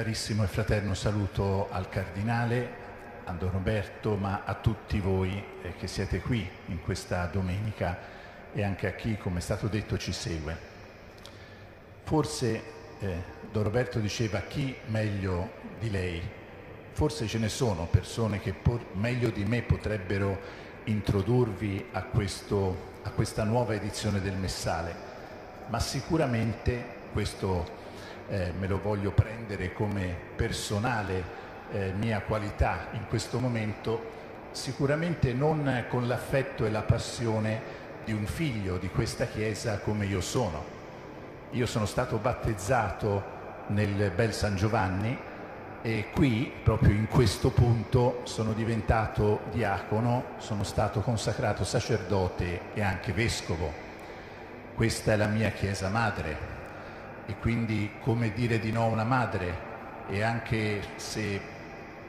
carissimo e fraterno saluto al Cardinale, a Don Roberto, ma a tutti voi eh, che siete qui in questa domenica e anche a chi, come è stato detto, ci segue. Forse eh, Don Roberto diceva chi meglio di lei, forse ce ne sono persone che meglio di me potrebbero introdurvi a, questo, a questa nuova edizione del Messale, ma sicuramente questo eh, me lo voglio prendere come personale eh, mia qualità in questo momento, sicuramente non con l'affetto e la passione di un figlio di questa Chiesa come io sono. Io sono stato battezzato nel bel San Giovanni e qui, proprio in questo punto, sono diventato diacono, sono stato consacrato sacerdote e anche vescovo. Questa è la mia Chiesa madre, e quindi come dire di no a una madre e anche se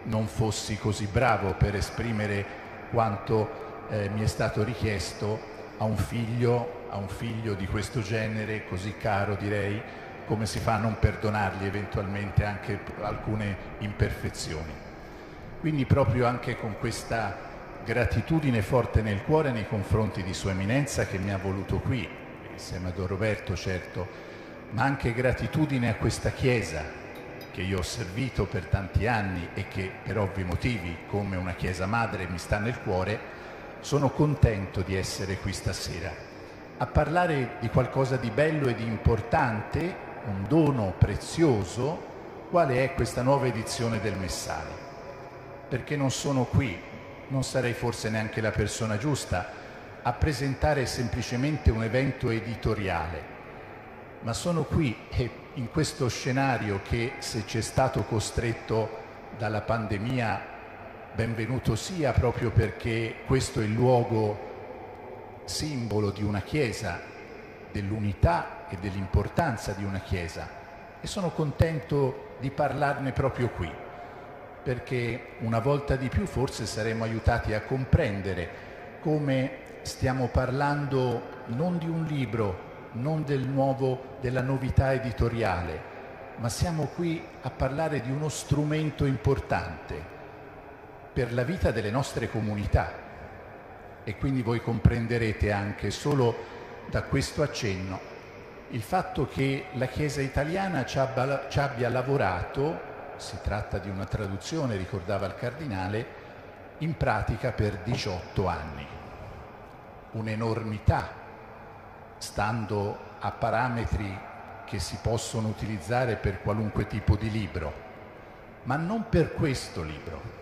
non fossi così bravo per esprimere quanto eh, mi è stato richiesto a un figlio, a un figlio di questo genere, così caro direi, come si fa a non perdonargli eventualmente anche alcune imperfezioni. Quindi proprio anche con questa gratitudine forte nel cuore nei confronti di Sua Eminenza che mi ha voluto qui, insieme a Don Roberto certo, ma anche gratitudine a questa Chiesa che io ho servito per tanti anni e che per ovvi motivi, come una Chiesa madre, mi sta nel cuore, sono contento di essere qui stasera a parlare di qualcosa di bello e di importante, un dono prezioso, quale è questa nuova edizione del Messale. Perché non sono qui, non sarei forse neanche la persona giusta, a presentare semplicemente un evento editoriale, ma sono qui e in questo scenario che se c'è stato costretto dalla pandemia, benvenuto sia proprio perché questo è il luogo simbolo di una Chiesa, dell'unità e dell'importanza di una Chiesa. E sono contento di parlarne proprio qui, perché una volta di più forse saremo aiutati a comprendere come stiamo parlando non di un libro, non del nuovo, della novità editoriale, ma siamo qui a parlare di uno strumento importante per la vita delle nostre comunità e quindi voi comprenderete anche solo da questo accenno il fatto che la Chiesa italiana ci abbia, ci abbia lavorato, si tratta di una traduzione, ricordava il Cardinale, in pratica per 18 anni. Un'enormità stando a parametri che si possono utilizzare per qualunque tipo di libro, ma non per questo libro,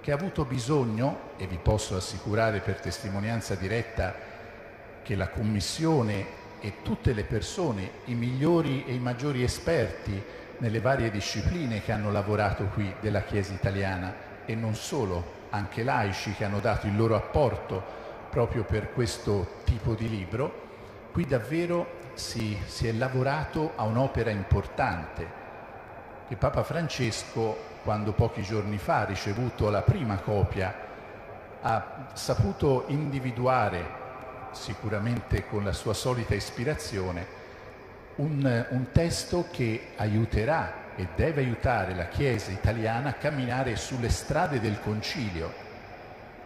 che ha avuto bisogno, e vi posso assicurare per testimonianza diretta che la Commissione e tutte le persone, i migliori e i maggiori esperti nelle varie discipline che hanno lavorato qui della Chiesa italiana e non solo, anche laici che hanno dato il loro apporto proprio per questo tipo di libro, Qui davvero si, si è lavorato a un'opera importante che Papa Francesco, quando pochi giorni fa ha ricevuto la prima copia, ha saputo individuare, sicuramente con la sua solita ispirazione, un, un, testo che aiuterà e deve aiutare la Chiesa italiana a camminare sulle strade del Concilio,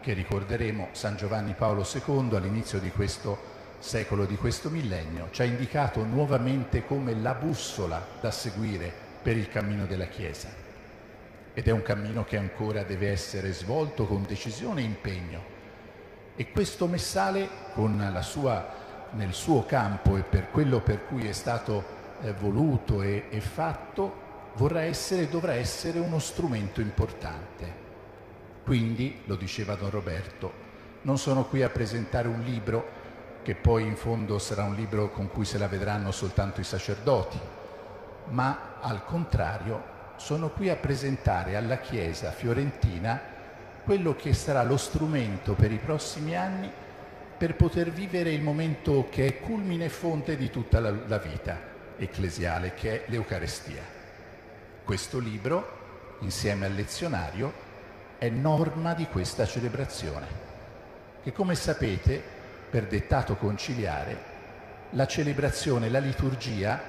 che ricorderemo San Giovanni Paolo II all'inizio di questo secolo di questo millennio, ci ha indicato nuovamente come la bussola da seguire per il cammino della Chiesa. Ed è un cammino che ancora deve essere svolto con decisione e impegno. E questo messale, sua, nel suo campo e per quello per cui è stato eh, voluto e, e fatto, vorrà essere e dovrà essere uno strumento importante. Quindi, lo diceva Don Roberto, non sono qui a presentare un libro che poi in fondo sarà un libro con cui se la vedranno soltanto i sacerdoti, ma al contrario sono qui a presentare alla Chiesa fiorentina quello che sarà lo strumento per i prossimi anni per poter vivere il momento che è culmine e fonte di tutta la, la vita ecclesiale, che è l'Eucarestia. Questo libro, insieme al lezionario, è norma di questa celebrazione, che come sapete per dettato conciliare, la celebrazione, la liturgia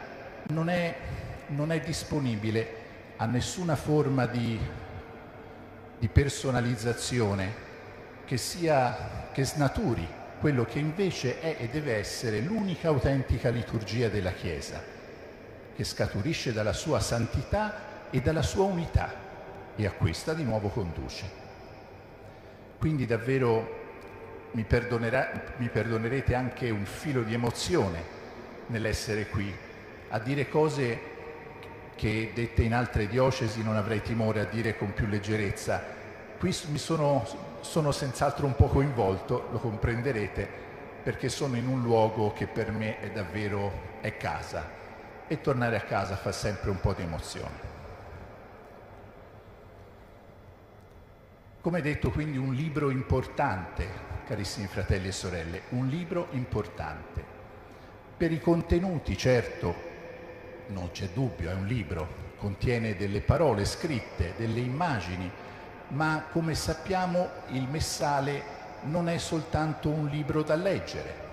non è non è disponibile a nessuna forma di, di personalizzazione che, sia, che snaturi quello che invece è e deve essere l'unica autentica liturgia della Chiesa, che scaturisce dalla sua santità e dalla sua unità e a questa di nuovo conduce. Quindi davvero mi, mi perdonerete anche un filo di emozione nell'essere qui a dire cose che dette in altre diocesi non avrei timore a dire con più leggerezza. Qui mi sono, sono senz'altro un po' coinvolto, lo comprenderete, perché sono in un luogo che per me è davvero è casa e tornare a casa fa sempre un po' di emozione. Come detto, quindi un libro importante, carissimi fratelli e sorelle, un libro importante. Per i contenuti, certo, non c'è dubbio, è un libro, contiene delle parole scritte, delle immagini, ma come sappiamo il Messale non è soltanto un libro da leggere.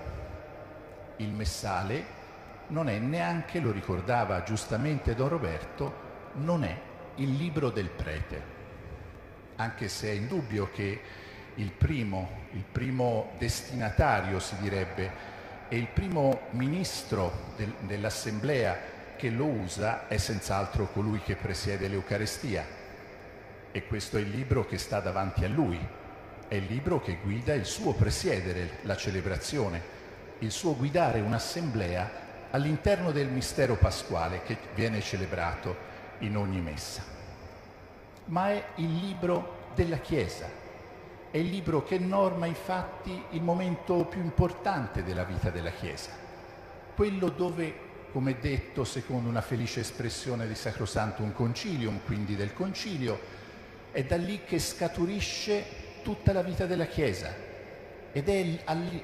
Il Messale non è neanche, lo ricordava giustamente Don Roberto, non è il libro del prete anche se è indubbio che il primo, il primo destinatario, si direbbe, e il primo ministro del, dell'Assemblea che lo usa è senz'altro colui che presiede l'Eucarestia. E questo è il libro che sta davanti a lui, è il libro che guida il suo presiedere la celebrazione, il suo guidare un'assemblea all'interno del mistero pasquale che viene celebrato in ogni messa. Ma è il libro della Chiesa, è il libro che norma infatti il momento più importante della vita della Chiesa, quello dove, come detto secondo una felice espressione di Sacrosantum Concilium, quindi del Concilio, è da lì che scaturisce tutta la vita della Chiesa ed è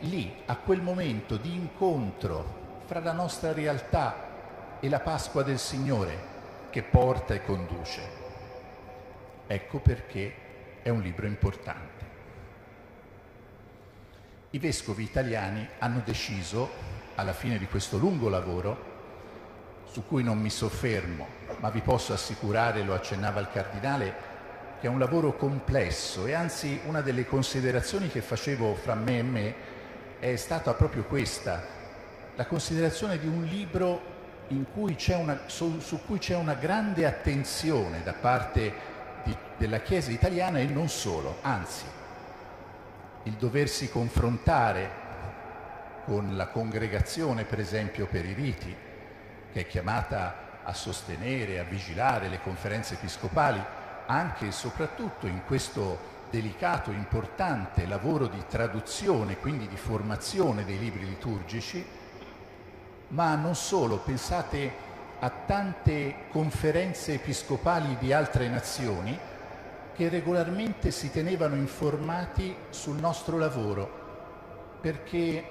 lì, a quel momento di incontro fra la nostra realtà e la Pasqua del Signore che porta e conduce. Ecco perché è un libro importante. I vescovi italiani hanno deciso, alla fine di questo lungo lavoro, su cui non mi soffermo, ma vi posso assicurare, lo accennava il Cardinale, che è un lavoro complesso e anzi una delle considerazioni che facevo fra me e me è stata proprio questa, la considerazione di un libro cui una, su, su cui c'è una grande attenzione da parte di, della Chiesa italiana e non solo, anzi il doversi confrontare con la congregazione, per esempio, per i riti, che è chiamata a sostenere, a vigilare le conferenze episcopali, anche e soprattutto in questo delicato, importante lavoro di traduzione, quindi di formazione dei libri liturgici, ma non solo, pensate a tante conferenze episcopali di altre nazioni che regolarmente si tenevano informati sul nostro lavoro, perché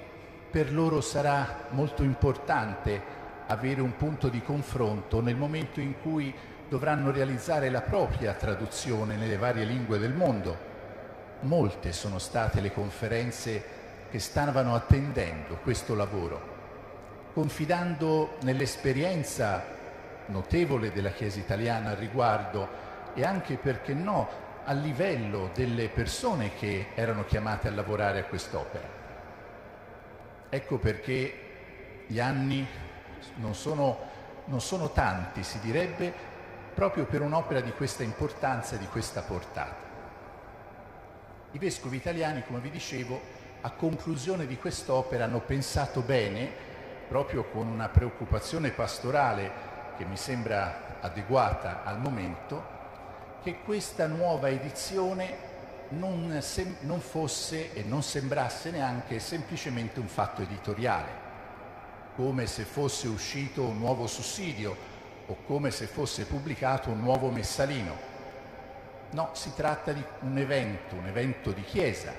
per loro sarà molto importante avere un punto di confronto nel momento in cui dovranno realizzare la propria traduzione nelle varie lingue del mondo. Molte sono state le conferenze che stavano attendendo questo lavoro confidando nell'esperienza notevole della Chiesa italiana al riguardo e anche, perché no, a livello delle persone che erano chiamate a lavorare a quest'opera. Ecco perché gli anni non sono, non sono tanti, si direbbe, proprio per un'opera di questa importanza e di questa portata. I vescovi italiani, come vi dicevo, a conclusione di quest'opera hanno pensato bene proprio con una preoccupazione pastorale che mi sembra adeguata al momento, che questa nuova edizione non, sem- non fosse e non sembrasse neanche semplicemente un fatto editoriale, come se fosse uscito un nuovo sussidio o come se fosse pubblicato un nuovo messalino. No, si tratta di un evento, un evento di chiesa,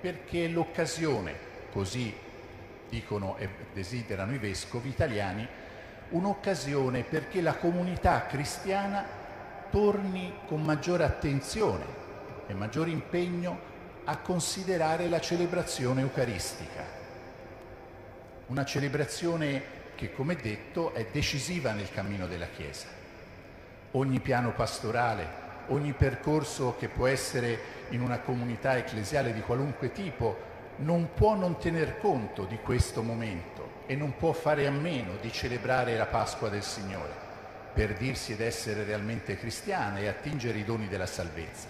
perché l'occasione, così dicono e desiderano i vescovi italiani, un'occasione perché la comunità cristiana torni con maggiore attenzione e maggiore impegno a considerare la celebrazione eucaristica. Una celebrazione che, come detto, è decisiva nel cammino della Chiesa. Ogni piano pastorale, ogni percorso che può essere in una comunità ecclesiale di qualunque tipo, non può non tener conto di questo momento e non può fare a meno di celebrare la Pasqua del Signore per dirsi ed essere realmente cristiana e attingere i doni della salvezza.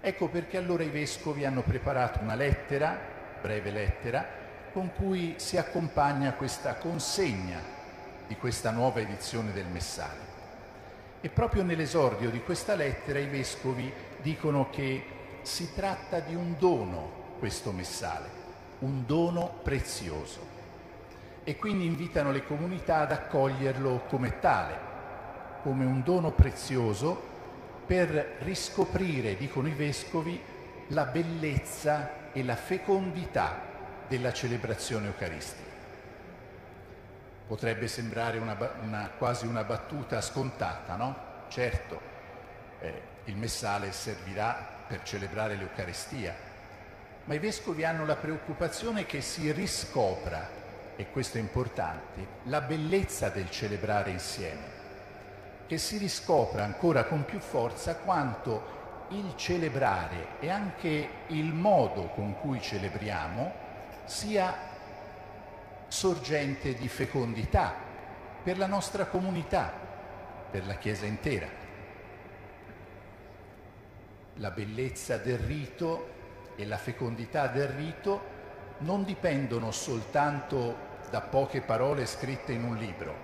Ecco perché allora i vescovi hanno preparato una lettera, breve lettera, con cui si accompagna questa consegna di questa nuova edizione del Messale. E proprio nell'esordio di questa lettera i vescovi dicono che si tratta di un dono questo messale, un dono prezioso. E quindi invitano le comunità ad accoglierlo come tale, come un dono prezioso per riscoprire, dicono i vescovi, la bellezza e la fecondità della celebrazione eucaristica. Potrebbe sembrare una, una, quasi una battuta scontata, no? Certo, eh, il messale servirà per celebrare l'Eucaristia, ma i vescovi hanno la preoccupazione che si riscopra, e questo è importante, la bellezza del celebrare insieme, che si riscopra ancora con più forza quanto il celebrare e anche il modo con cui celebriamo sia sorgente di fecondità per la nostra comunità, per la Chiesa intera. La bellezza del rito e la fecondità del rito non dipendono soltanto da poche parole scritte in un libro,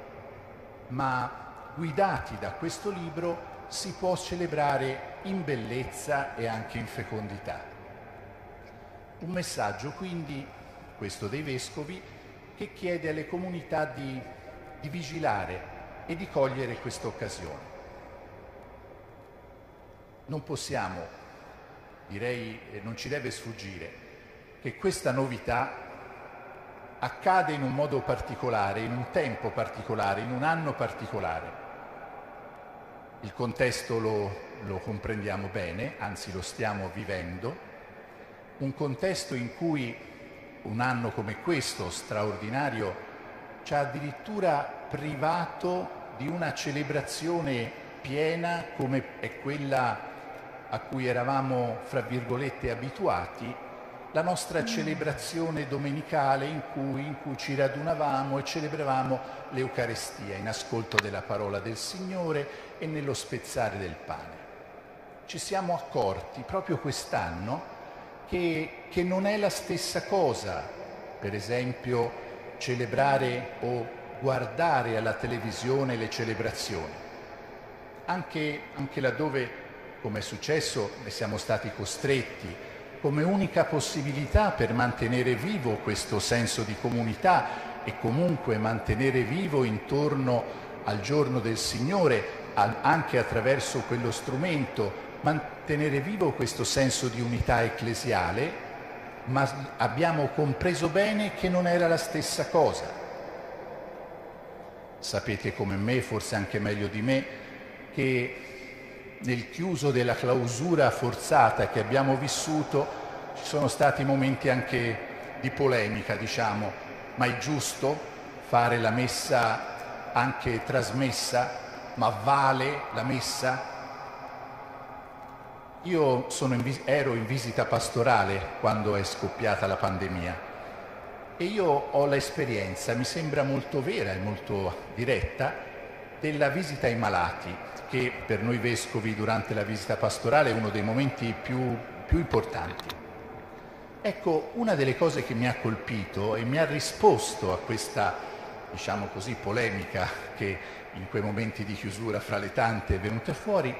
ma guidati da questo libro si può celebrare in bellezza e anche in fecondità. Un messaggio quindi, questo dei vescovi, che chiede alle comunità di, di vigilare e di cogliere questa occasione. Non possiamo direi non ci deve sfuggire, che questa novità accade in un modo particolare, in un tempo particolare, in un anno particolare. Il contesto lo, lo comprendiamo bene, anzi lo stiamo vivendo, un contesto in cui un anno come questo, straordinario, ci ha addirittura privato di una celebrazione piena come è quella a cui eravamo, fra virgolette, abituati, la nostra celebrazione domenicale in cui, in cui, ci radunavamo e celebravamo l'Eucarestia in ascolto della parola del Signore e nello spezzare del pane. Ci siamo accorti proprio quest'anno che, che non è la stessa cosa, per esempio, celebrare o guardare alla televisione le celebrazioni, anche, anche laddove come è successo, ne siamo stati costretti, come unica possibilità per mantenere vivo questo senso di comunità e comunque mantenere vivo intorno al giorno del Signore, anche attraverso quello strumento, mantenere vivo questo senso di unità ecclesiale, ma abbiamo compreso bene che non era la stessa cosa. Sapete come me, forse anche meglio di me, che nel chiuso della clausura forzata che abbiamo vissuto ci sono stati momenti anche di polemica, diciamo, ma è giusto fare la messa anche trasmessa, ma vale la messa? Io in ero in visita pastorale quando è scoppiata la pandemia e io ho l'esperienza, mi sembra molto vera e molto diretta, della visita ai malati che per noi vescovi durante la visita pastorale è uno dei momenti più, più importanti. Ecco, una delle cose che mi ha colpito e mi ha risposto a questa, diciamo così, polemica che in quei momenti di chiusura fra le tante è venuta fuori,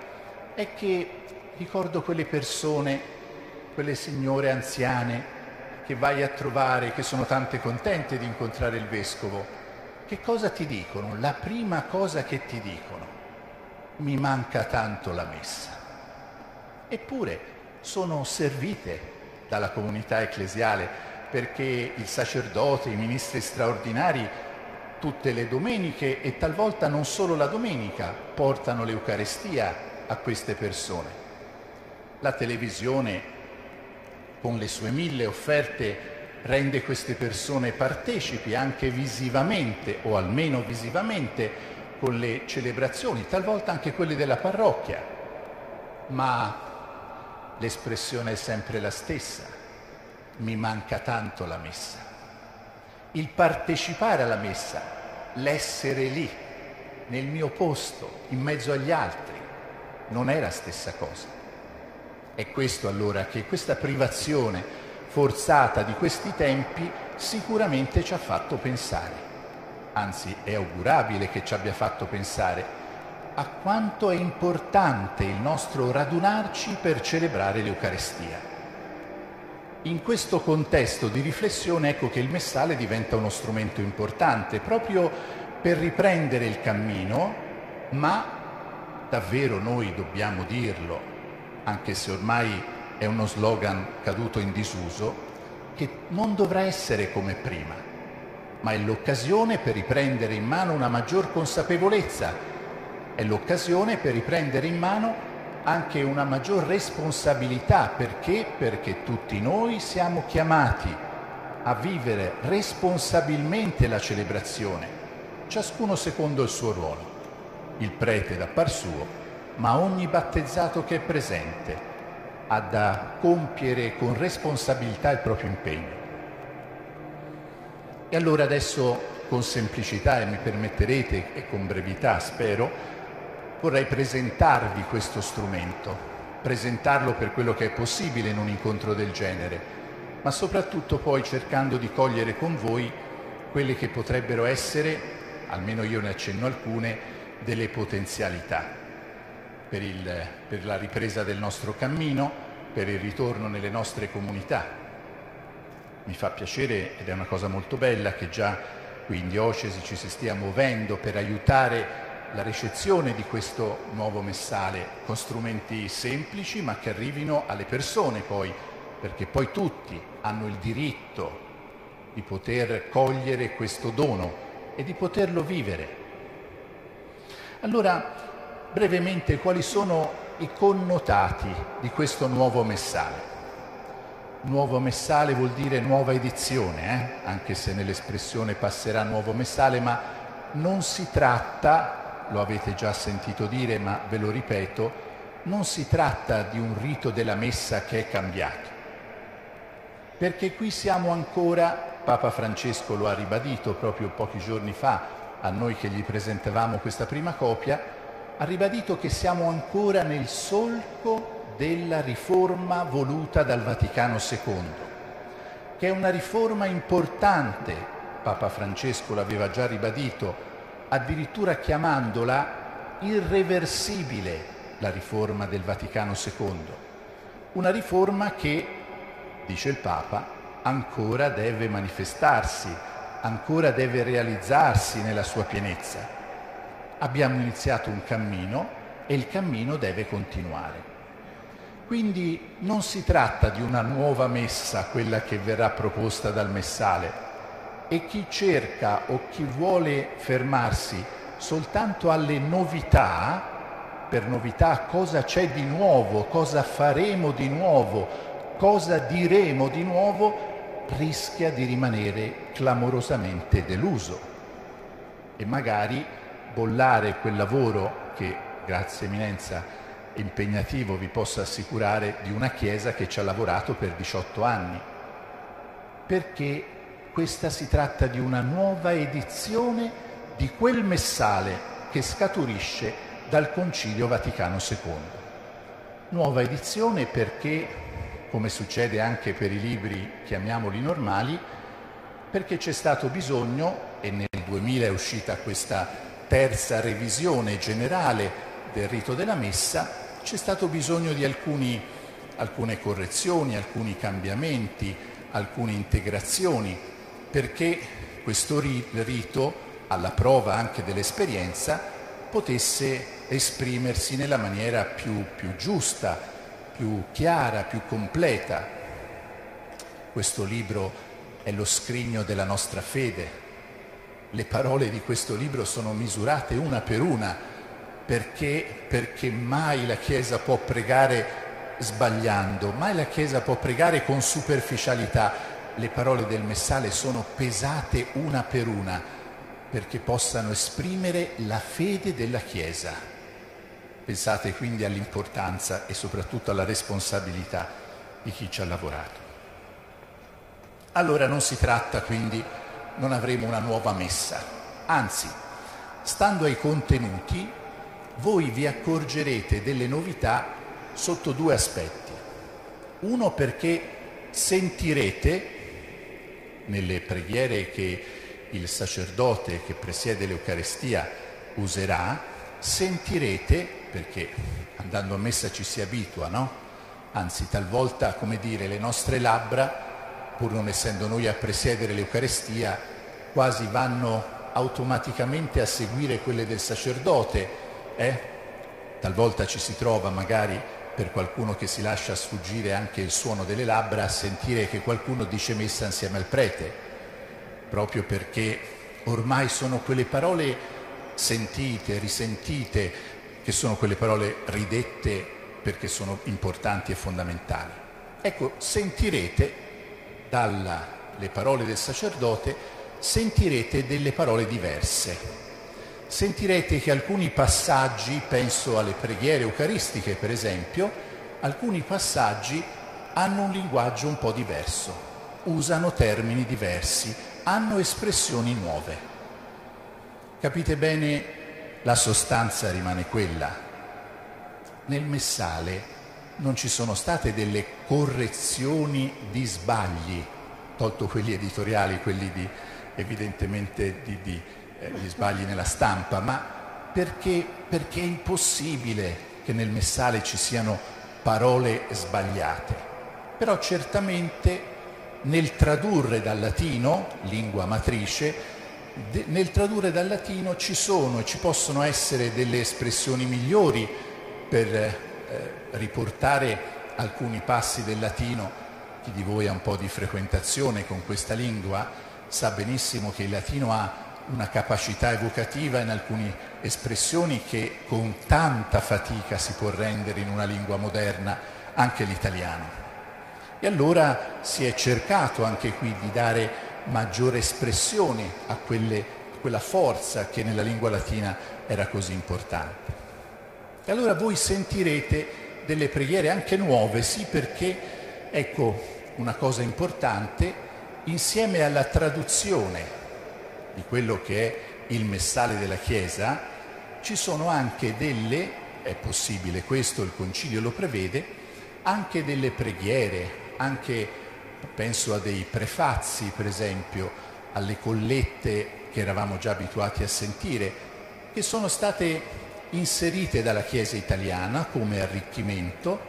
è che ricordo quelle persone, quelle signore anziane che vai a trovare, che sono tante contente di incontrare il vescovo. Che cosa ti dicono? La prima cosa che ti dicono mi manca tanto la messa. Eppure sono servite dalla comunità ecclesiale perché il sacerdote, i ministri straordinari tutte le domeniche e talvolta non solo la domenica portano l'Eucarestia a queste persone. La televisione con le sue mille offerte rende queste persone partecipi anche visivamente o almeno visivamente con le celebrazioni, talvolta anche quelle della parrocchia, ma l'espressione è sempre la stessa, mi manca tanto la messa. Il partecipare alla messa, l'essere lì, nel mio posto, in mezzo agli altri, non è la stessa cosa. È questo allora che questa privazione forzata di questi tempi sicuramente ci ha fatto pensare anzi è augurabile che ci abbia fatto pensare a quanto è importante il nostro radunarci per celebrare l'Eucarestia. In questo contesto di riflessione ecco che il messale diventa uno strumento importante proprio per riprendere il cammino, ma davvero noi dobbiamo dirlo, anche se ormai è uno slogan caduto in disuso, che non dovrà essere come prima ma è l'occasione per riprendere in mano una maggior consapevolezza, è l'occasione per riprendere in mano anche una maggior responsabilità. Perché? Perché tutti noi siamo chiamati a vivere responsabilmente la celebrazione, ciascuno secondo il suo ruolo. Il prete da par suo, ma ogni battezzato che è presente da compiere con responsabilità il proprio impegno. E allora adesso con semplicità e mi permetterete e con brevità spero, vorrei presentarvi questo strumento, presentarlo per quello che è possibile in un incontro del genere, ma soprattutto poi cercando di cogliere con voi quelle che potrebbero essere, almeno io ne accenno alcune, delle potenzialità per, il, per la ripresa del nostro cammino, per il ritorno nelle nostre comunità, mi fa piacere ed è una cosa molto bella che già qui in diocesi ci si stia muovendo per aiutare la ricezione di questo nuovo messale con strumenti semplici ma che arrivino alle persone poi, perché poi tutti hanno il diritto di poter cogliere questo dono e di poterlo vivere. Allora, brevemente, quali sono i connotati di questo nuovo messale? Nuovo messale vuol dire nuova edizione, eh? anche se nell'espressione passerà nuovo messale, ma non si tratta, lo avete già sentito dire, ma ve lo ripeto, non si tratta di un rito della messa che è cambiato, perché qui siamo ancora, Papa Francesco lo ha ribadito proprio pochi giorni fa a noi che gli presentavamo questa prima copia, ha ribadito che siamo ancora nel solco della riforma voluta dal Vaticano II, che è una riforma importante, Papa Francesco l'aveva già ribadito, addirittura chiamandola irreversibile la riforma del Vaticano II, una riforma che, dice il Papa, ancora deve manifestarsi, ancora deve realizzarsi nella sua pienezza. Abbiamo iniziato un cammino e il cammino deve continuare. Quindi non si tratta di una nuova messa, quella che verrà proposta dal messale, e chi cerca o chi vuole fermarsi soltanto alle novità, per novità cosa c'è di nuovo, cosa faremo di nuovo, cosa diremo di nuovo, rischia di rimanere clamorosamente deluso e magari bollare quel lavoro che, grazie Eminenza, impegnativo, vi posso assicurare, di una Chiesa che ci ha lavorato per 18 anni, perché questa si tratta di una nuova edizione di quel messale che scaturisce dal Concilio Vaticano II. Nuova edizione perché, come succede anche per i libri, chiamiamoli normali, perché c'è stato bisogno, e nel 2000 è uscita questa terza revisione generale del rito della messa, c'è stato bisogno di alcuni, alcune correzioni, alcuni cambiamenti, alcune integrazioni, perché questo rito, alla prova anche dell'esperienza, potesse esprimersi nella maniera più, più giusta, più chiara, più completa. Questo libro è lo scrigno della nostra fede. Le parole di questo libro sono misurate una per una perché, perché mai la Chiesa può pregare sbagliando, mai la Chiesa può pregare con superficialità, le parole del messale sono pesate una per una perché possano esprimere la fede della Chiesa. Pensate quindi all'importanza e soprattutto alla responsabilità di chi ci ha lavorato. Allora non si tratta quindi, non avremo una nuova messa, anzi, stando ai contenuti, voi vi accorgerete delle novità sotto due aspetti. Uno perché sentirete nelle preghiere che il sacerdote che presiede l'Eucarestia userà, sentirete, perché andando a messa ci si abitua, no? Anzi, talvolta, come dire, le nostre labbra, pur non essendo noi a presiedere l'Eucarestia, quasi vanno automaticamente a seguire quelle del sacerdote. Eh? Talvolta ci si trova magari per qualcuno che si lascia sfuggire anche il suono delle labbra a sentire che qualcuno dice messa insieme al prete, proprio perché ormai sono quelle parole sentite, risentite, che sono quelle parole ridette perché sono importanti e fondamentali. Ecco, sentirete dalle parole del sacerdote, sentirete delle parole diverse sentirete che alcuni passaggi, penso alle preghiere eucaristiche per esempio, alcuni passaggi hanno un linguaggio un po' diverso, usano termini diversi, hanno espressioni nuove. Capite bene, la sostanza rimane quella. Nel messale non ci sono state delle correzioni di sbagli, tolto quelli editoriali, quelli di, evidentemente di, di eh, gli sbagli nella stampa, ma perché, perché è impossibile che nel messale ci siano parole sbagliate. Però certamente nel tradurre dal latino, lingua matrice, de, nel tradurre dal latino ci sono e ci possono essere delle espressioni migliori per eh, riportare alcuni passi del latino. Chi di voi ha un po' di frequentazione con questa lingua sa benissimo che il latino ha una capacità evocativa in alcune espressioni che con tanta fatica si può rendere in una lingua moderna, anche l'italiano. E allora si è cercato anche qui di dare maggiore espressione a quelle, quella forza che nella lingua latina era così importante. E allora voi sentirete delle preghiere anche nuove, sì perché, ecco, una cosa importante, insieme alla traduzione di quello che è il messale della Chiesa, ci sono anche delle, è possibile questo, il Concilio lo prevede, anche delle preghiere, anche penso a dei prefazi, per esempio, alle collette che eravamo già abituati a sentire, che sono state inserite dalla Chiesa italiana come arricchimento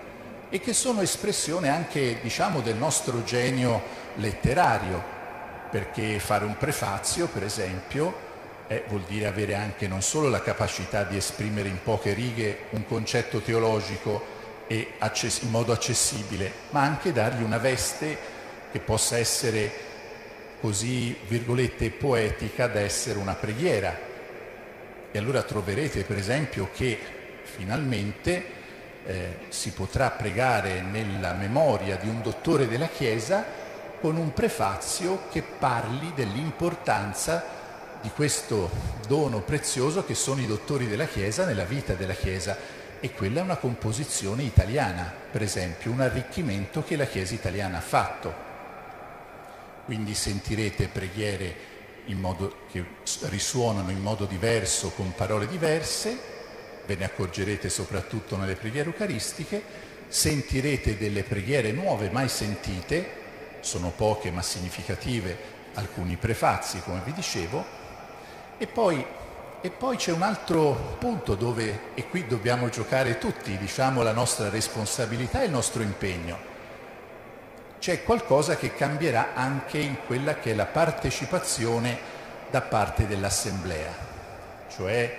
e che sono espressione anche, diciamo, del nostro genio letterario perché fare un prefazio, per esempio, eh, vuol dire avere anche non solo la capacità di esprimere in poche righe un concetto teologico in modo accessibile, ma anche dargli una veste che possa essere così, virgolette, poetica da essere una preghiera. E allora troverete, per esempio, che finalmente eh, si potrà pregare nella memoria di un dottore della Chiesa con un prefazio che parli dell'importanza di questo dono prezioso che sono i dottori della Chiesa nella vita della Chiesa e quella è una composizione italiana, per esempio, un arricchimento che la Chiesa italiana ha fatto. Quindi sentirete preghiere modo, che risuonano in modo diverso, con parole diverse, ve ne accorgerete soprattutto nelle preghiere eucaristiche, sentirete delle preghiere nuove mai sentite, sono poche ma significative alcuni prefazi, come vi dicevo, e poi, e poi c'è un altro punto dove, e qui dobbiamo giocare tutti, diciamo, la nostra responsabilità e il nostro impegno. C'è qualcosa che cambierà anche in quella che è la partecipazione da parte dell'Assemblea, cioè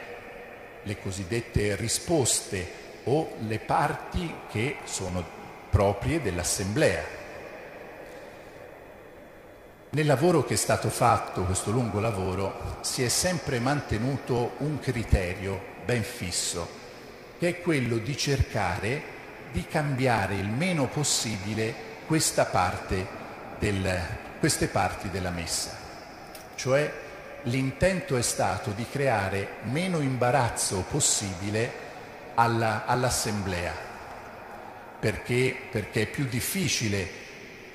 le cosiddette risposte o le parti che sono proprie dell'Assemblea. Nel lavoro che è stato fatto, questo lungo lavoro, si è sempre mantenuto un criterio ben fisso, che è quello di cercare di cambiare il meno possibile questa parte del, queste parti della messa, cioè l'intento è stato di creare meno imbarazzo possibile alla, all'assemblea, perché, perché è più difficile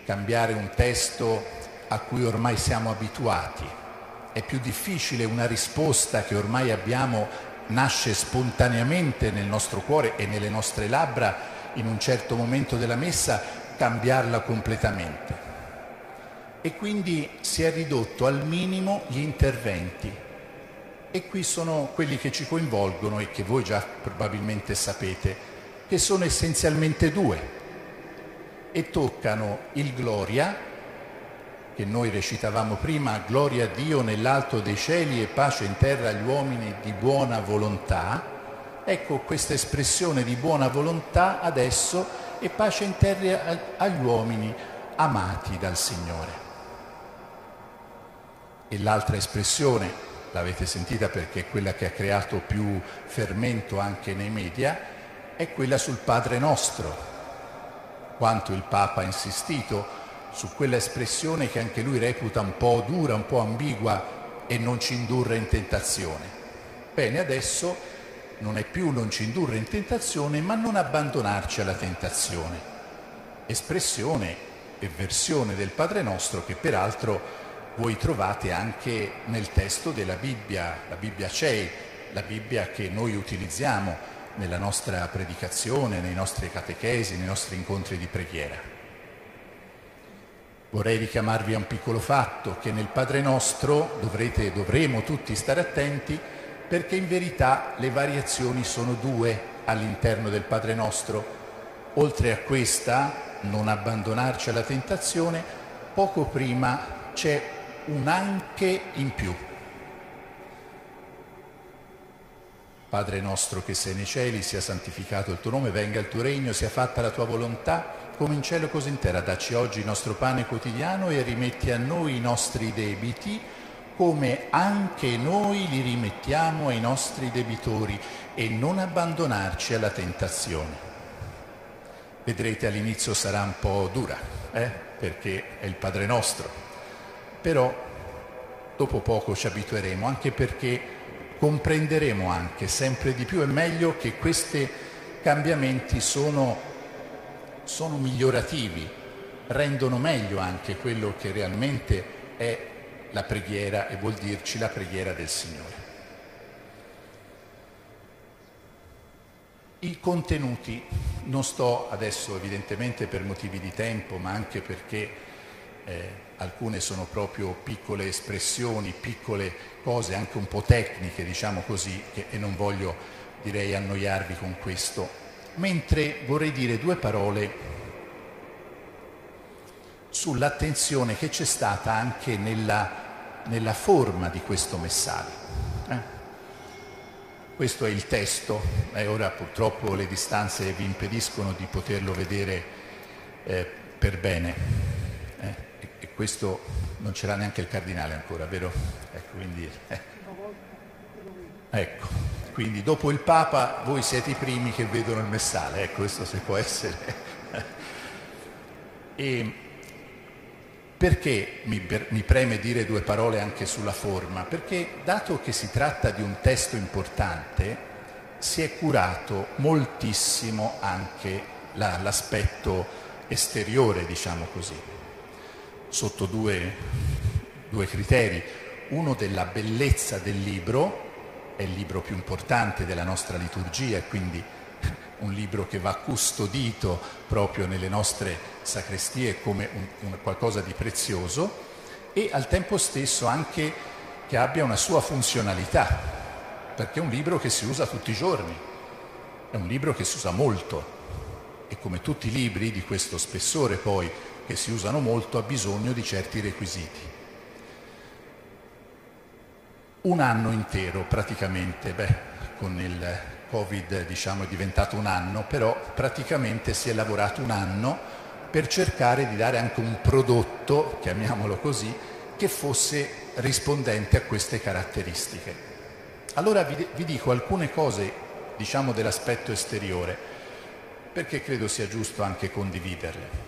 cambiare un testo a cui ormai siamo abituati, è più difficile una risposta che ormai abbiamo nasce spontaneamente nel nostro cuore e nelle nostre labbra in un certo momento della messa cambiarla completamente. E quindi si è ridotto al minimo gli interventi. E qui sono quelli che ci coinvolgono e che voi già probabilmente sapete, che sono essenzialmente due e toccano il Gloria, che noi recitavamo prima, Gloria a Dio nell'alto dei cieli e pace in terra agli uomini di buona volontà, Ecco questa espressione di buona volontà adesso e pace in terra agli uomini amati dal Signore. E l'altra espressione, l'avete sentita perché è quella che ha creato più fermento anche nei media, è quella sul Padre nostro. Quanto il Papa ha insistito su quella espressione che anche lui reputa un po' dura, un po' ambigua e non ci indurre in tentazione. Bene, adesso non è più non ci indurre in tentazione, ma non abbandonarci alla tentazione. Espressione e versione del Padre nostro che peraltro voi trovate anche nel testo della Bibbia, la Bibbia CEI, la Bibbia che noi utilizziamo nella nostra predicazione, nei nostri catechesi, nei nostri incontri di preghiera. Vorrei richiamarvi a un piccolo fatto che nel Padre nostro dovrete, dovremo tutti stare attenti perché in verità le variazioni sono due all'interno del Padre nostro. Oltre a questa, non abbandonarci alla tentazione, poco prima c'è un anche in più. Padre nostro che sei nei cieli, sia santificato il tuo nome, venga il tuo regno, sia fatta la tua volontà, come in cielo così in terra. Dacci oggi il nostro pane quotidiano e rimetti a noi i nostri debiti come anche noi li rimettiamo ai nostri debitori e non abbandonarci alla tentazione. Vedrete all'inizio sarà un po' dura, eh? perché è il Padre nostro, però dopo poco ci abitueremo, anche perché comprenderemo anche sempre di più e meglio che questi cambiamenti sono, sono migliorativi, rendono meglio anche quello che realmente è la preghiera e vuol dirci la preghiera del Signore. I contenuti, non sto adesso evidentemente per motivi di tempo, ma anche perché eh, alcune sono proprio piccole espressioni, piccole cose, anche un po' tecniche, diciamo così, che, e non voglio, direi, annoiarvi con questo, mentre vorrei dire due parole sull'attenzione che c'è stata anche nella, nella forma di questo messaggio. Eh? Questo è il testo eh, ora purtroppo le distanze vi impediscono di poterlo vedere eh, per bene. Eh? E, e, questo non c'era neanche il cardinale ancora, vero? Ecco, quindi, eh. ecco, quindi dopo il Papa voi siete i primi che vedono il messale, ecco, questo se può essere. e, perché mi, mi, preme dire due parole anche sulla forma? Perché dato che si tratta di un testo importante, si è curato moltissimo anche la, l'aspetto esteriore, diciamo così, sotto due, due criteri. Uno della bellezza del libro, è il libro più importante della nostra liturgia quindi un libro che va custodito proprio nelle nostre sacrestie come un, un qualcosa di prezioso e al tempo stesso anche che abbia una sua funzionalità, perché è un libro che si usa tutti i giorni, è un libro che si usa molto e come tutti i libri di questo spessore poi che si usano molto ha bisogno di certi requisiti. Un anno intero praticamente, beh, con il Covid diciamo, è diventato un anno, però praticamente si è lavorato un anno per cercare di dare anche un prodotto, chiamiamolo così, che fosse rispondente a queste caratteristiche. Allora vi, vi dico alcune cose, diciamo, dell'aspetto esteriore, perché credo sia giusto anche condividerle.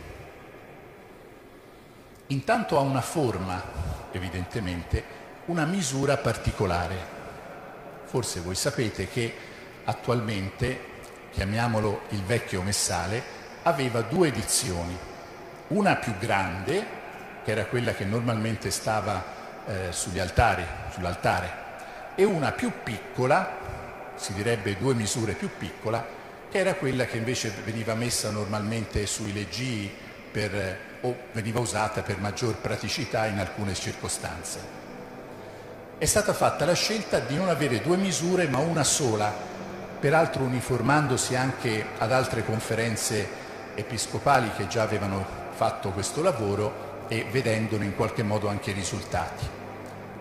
Intanto ha una forma, evidentemente, una misura particolare. Forse voi sapete che attualmente, chiamiamolo il vecchio messale, aveva due edizioni, una più grande, che era quella che normalmente stava eh, sugli altari, sull'altare, e una più piccola, si direbbe due misure più piccola, che era quella che invece veniva messa normalmente sui leggii per, o veniva usata per maggior praticità in alcune circostanze. È stata fatta la scelta di non avere due misure ma una sola, peraltro uniformandosi anche ad altre conferenze episcopali che già avevano fatto questo lavoro e vedendone in qualche modo anche i risultati.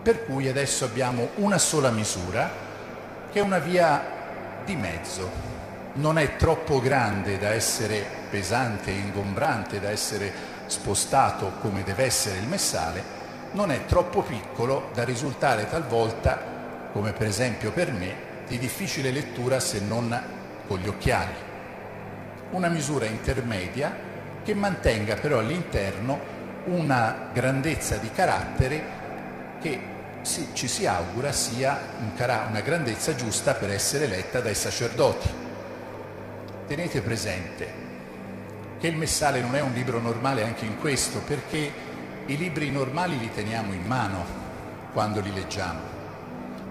Per cui adesso abbiamo una sola misura che è una via di mezzo, non è troppo grande da essere pesante e ingombrante, da essere spostato come deve essere il messale, non è troppo piccolo da risultare talvolta, come per esempio per me, di difficile lettura se non con gli occhiali. Una misura intermedia che mantenga però all'interno una grandezza di carattere che si, ci si augura sia un una grandezza giusta per essere letta dai sacerdoti tenete presente che il Messale non è un libro normale anche in questo, perché i libri normali li teniamo in mano quando li leggiamo.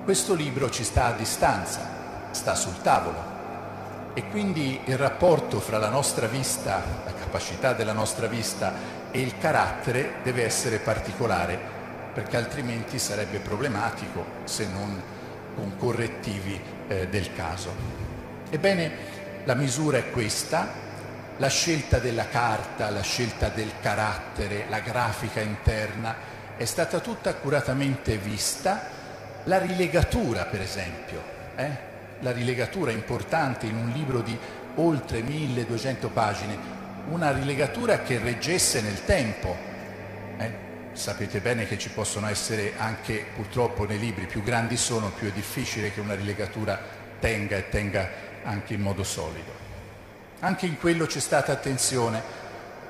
Questo libro ci sta a distanza, sta sul tavolo e quindi il rapporto fra la nostra vista, la capacità della nostra vista e il carattere deve essere particolare, perché altrimenti sarebbe problematico se non con correttivi eh, del caso. Ebbene, la misura è questa, la scelta della carta, la scelta del carattere, la grafica interna è stata tutta accuratamente vista, la rilegatura per esempio, eh? La rilegatura importante in un libro di oltre 1200 pagine, una rilegatura che reggesse nel tempo. Eh? Sapete bene che ci possono essere anche, purtroppo nei libri più grandi sono, più è difficile che una rilegatura tenga e tenga anche in modo solido. Anche in quello c'è stata attenzione,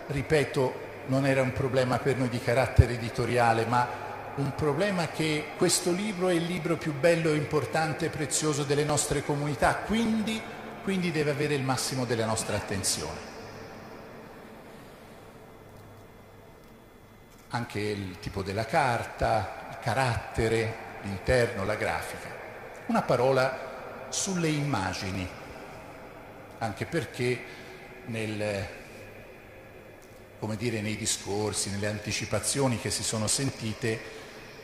ripeto, non era un problema per noi di carattere editoriale, ma un problema che questo libro è il libro più bello, importante e prezioso delle nostre comunità, quindi, quindi deve avere il massimo della nostra attenzione. Anche il tipo della carta, il carattere, l'interno, la grafica. Una parola sulle immagini anche perché nel, dire, nei discorsi, nelle anticipazioni che si sono sentite,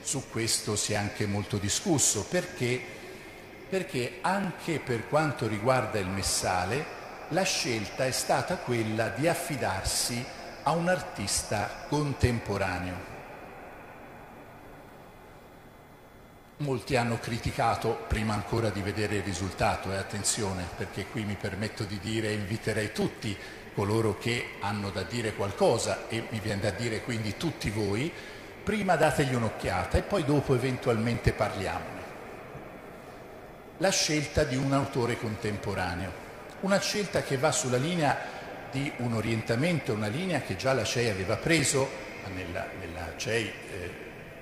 su questo si è anche molto discusso, perché, perché anche per quanto riguarda il messale, la scelta è stata quella di affidarsi a un artista contemporaneo. Molti hanno criticato, prima ancora di vedere il risultato, e attenzione perché qui mi permetto di dire inviterei tutti coloro che hanno da dire qualcosa e mi viene da dire quindi tutti voi, prima dategli un'occhiata e poi dopo eventualmente parliamone. La scelta di un autore contemporaneo, una scelta che va sulla linea di un orientamento, una linea che già la CEI aveva preso, nella, nella CEI, eh,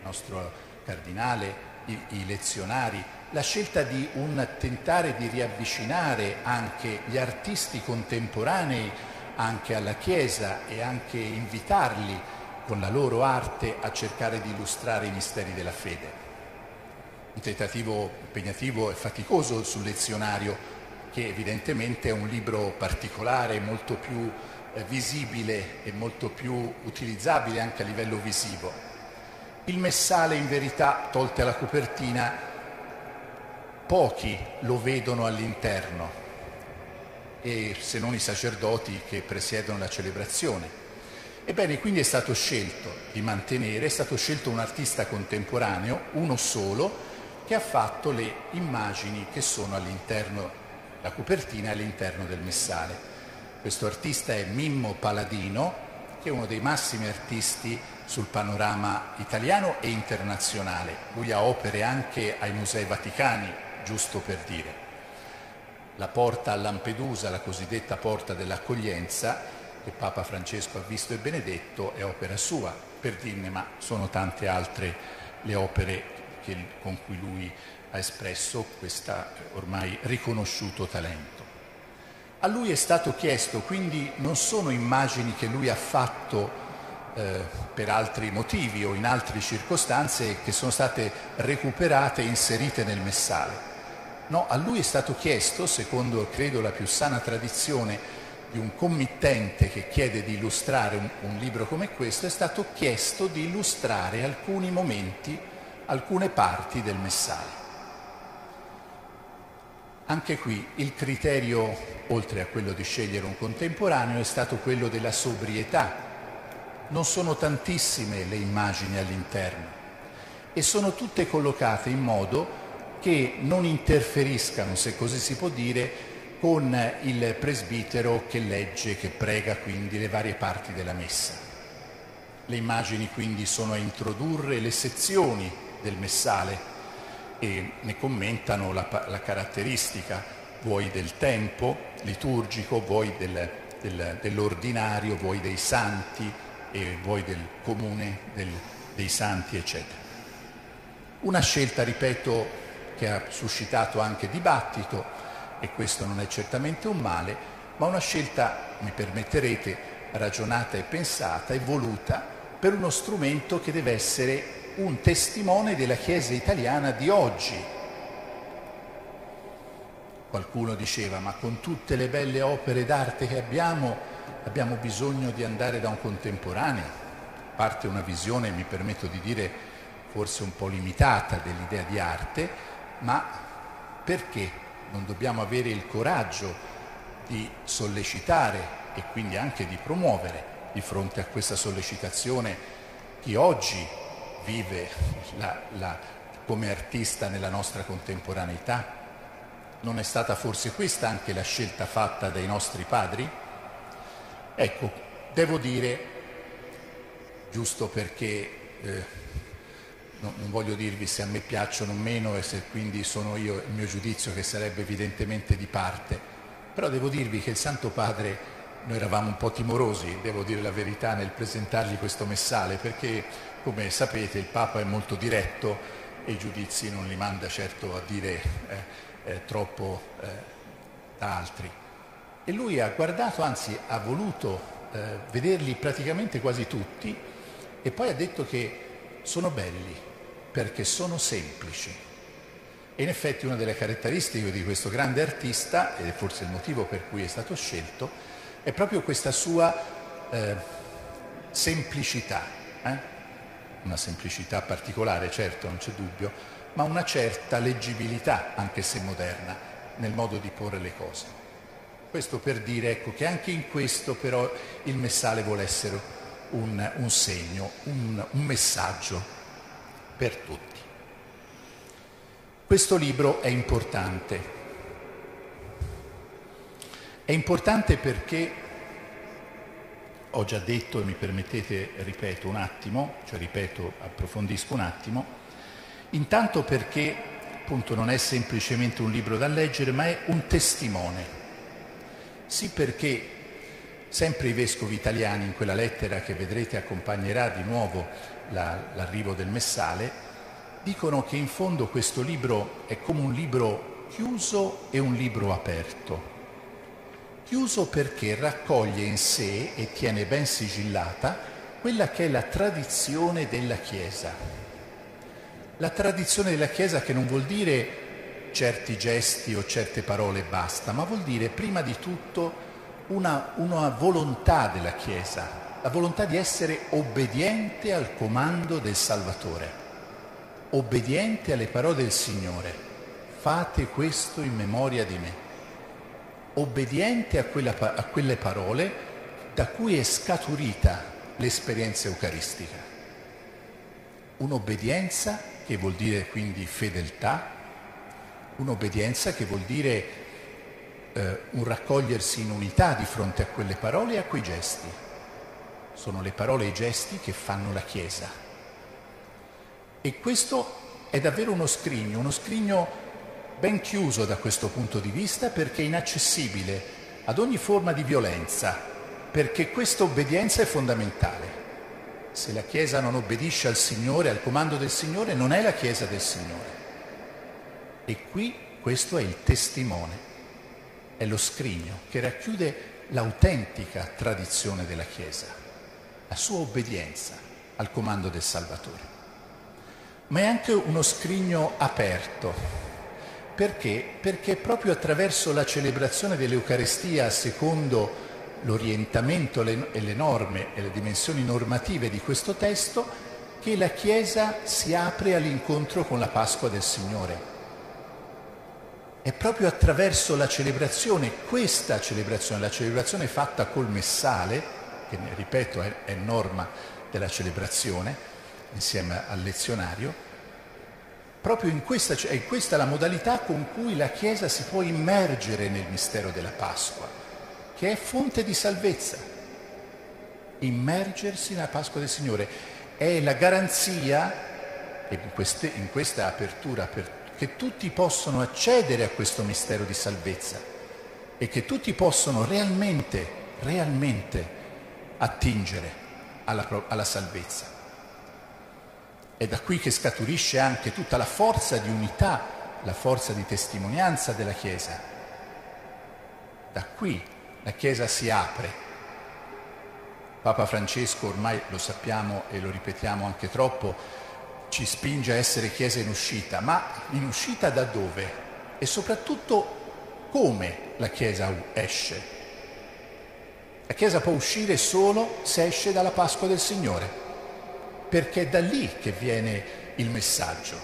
nostro cardinale i, i lezionari, la scelta di un tentare di riavvicinare anche gli artisti contemporanei anche alla Chiesa e anche invitarli con la loro arte a cercare di illustrare i misteri della fede. Un tentativo impegnativo e faticoso sul lezionario, che evidentemente è un libro particolare, molto più eh, visibile e molto più utilizzabile anche a livello visivo. Il messale in verità, tolte la copertina, pochi lo vedono all'interno, e se non i sacerdoti che presiedono la celebrazione. Ebbene, quindi è stato scelto di mantenere, è stato scelto un artista contemporaneo, uno solo, che ha fatto le immagini che sono all'interno, la copertina all'interno del messale. Questo artista è Mimmo Paladino, che è uno dei massimi artisti sul panorama italiano e internazionale. Lui ha opere anche ai Musei Vaticani, giusto per dire. La porta a Lampedusa, la cosiddetta porta dell'accoglienza, che Papa Francesco ha visto e benedetto è opera sua, per dirne, ma sono tante altre le opere che, con cui lui ha espresso questo ormai riconosciuto talento. A lui è stato chiesto, quindi non sono immagini che lui ha fatto eh, per altri motivi o in altre circostanze che sono state recuperate e inserite nel messale. No, a lui è stato chiesto, secondo credo la più sana tradizione di un committente che chiede di illustrare un, un libro come questo, è stato chiesto di illustrare alcuni momenti, alcune parti del messale. Anche qui il criterio, oltre a quello di scegliere un contemporaneo, è stato quello della sobrietà, non sono tantissime le immagini all'interno e sono tutte collocate in modo che non interferiscano, se così si può dire, con il presbitero che legge, che prega quindi le varie parti della messa. Le immagini quindi sono a introdurre le sezioni del messale e ne commentano la, la caratteristica, vuoi del tempo liturgico, vuoi del, del, dell'ordinario, vuoi dei santi, e voi del comune del, dei santi, eccetera. Una scelta, ripeto, che ha suscitato anche dibattito, e questo non è certamente un male, ma una scelta, mi permetterete, ragionata e pensata e voluta per uno strumento che deve essere un testimone della Chiesa italiana di oggi. Qualcuno diceva, ma con tutte le belle opere d'arte che abbiamo, abbiamo bisogno di andare da un contemporaneo, parte una visione, mi permetto di dire, forse un po' limitata dell'idea di arte, ma perché non dobbiamo avere il coraggio di sollecitare e quindi anche di promuovere di fronte a questa sollecitazione chi oggi vive la, la, come artista nella nostra contemporaneità? Non è stata forse questa anche la scelta fatta dai nostri padri? Ecco, devo dire, giusto perché eh, no, non voglio dirvi se a me piacciono o meno e se quindi sono io il mio giudizio che sarebbe evidentemente di parte, però devo dirvi che il Santo Padre, noi eravamo un po' timorosi, devo dire la verità, nel presentargli questo messale, perché come sapete il Papa è molto diretto e i giudizi non li manda certo a dire eh, eh, troppo eh, da altri. E lui ha guardato, anzi ha voluto eh, vederli praticamente quasi tutti e poi ha detto che sono belli perché sono semplici. E in effetti una delle caratteristiche di questo grande artista, ed è forse il motivo per cui è stato scelto, è proprio questa sua eh, semplicità. Eh? Una semplicità particolare, certo, non c'è dubbio, ma una certa leggibilità, anche se moderna, nel modo di porre le cose. Questo per dire ecco, che anche in questo però il messale vuole essere un, un segno, un, un messaggio per tutti. Questo libro è importante. È importante perché, ho già detto e mi permettete, ripeto un attimo, cioè ripeto, approfondisco un attimo, intanto perché appunto non è semplicemente un libro da leggere, ma è un testimone sì perché sempre i vescovi italiani in quella lettera che vedrete accompagnerà di nuovo la, l'arrivo del messale, dicono che in fondo questo libro è come un libro chiuso e un libro aperto. Chiuso perché raccoglie in sé e tiene ben sigillata quella che è la tradizione della Chiesa. La tradizione della Chiesa che non vuol dire certi gesti o certe parole e basta, ma vuol dire prima di tutto una, una volontà della Chiesa, la volontà di essere obbediente al comando del Salvatore, obbediente alle parole del Signore. Fate questo in memoria di me. Obbediente a, quella, a quelle parole da cui è scaturita l'esperienza eucaristica. Un'obbedienza che vuol dire quindi fedeltà, un'obbedienza che vuol dire eh, un raccogliersi in unità di fronte a quelle parole e a quei gesti. Sono le parole e i gesti che fanno la Chiesa. E questo è davvero uno scrigno, uno scrigno ben chiuso da questo punto di vista perché è inaccessibile ad ogni forma di violenza, perché questa obbedienza è fondamentale. Se la Chiesa non obbedisce al Signore, al comando del Signore, non è la Chiesa del Signore. E qui questo è il testimone, è lo scrigno che racchiude l'autentica tradizione della Chiesa, la sua obbedienza al comando del Salvatore. Ma è anche uno scrigno aperto. Perché? Perché proprio attraverso la celebrazione dell'Eucarestia, secondo l'orientamento e le norme e le dimensioni normative di questo testo, che la Chiesa si apre all'incontro con la Pasqua del Signore. È proprio attraverso la celebrazione, questa celebrazione, la celebrazione fatta col messale, che ripeto è, è norma della celebrazione, insieme al lezionario, proprio in questa, è questa la modalità con cui la Chiesa si può immergere nel mistero della Pasqua, che è fonte di salvezza. Immergersi nella Pasqua del Signore è la garanzia, in, queste, in questa apertura per che tutti possono accedere a questo mistero di salvezza e che tutti possono realmente, realmente attingere alla, alla salvezza. È da qui che scaturisce anche tutta la forza di unità, la forza di testimonianza della Chiesa. Da qui la Chiesa si apre. Papa Francesco, ormai lo sappiamo e lo ripetiamo anche troppo, ci spinge a essere Chiesa in uscita, ma in uscita da dove? E soprattutto come la Chiesa esce? La Chiesa può uscire solo se esce dalla Pasqua del Signore, perché è da lì che viene il messaggio.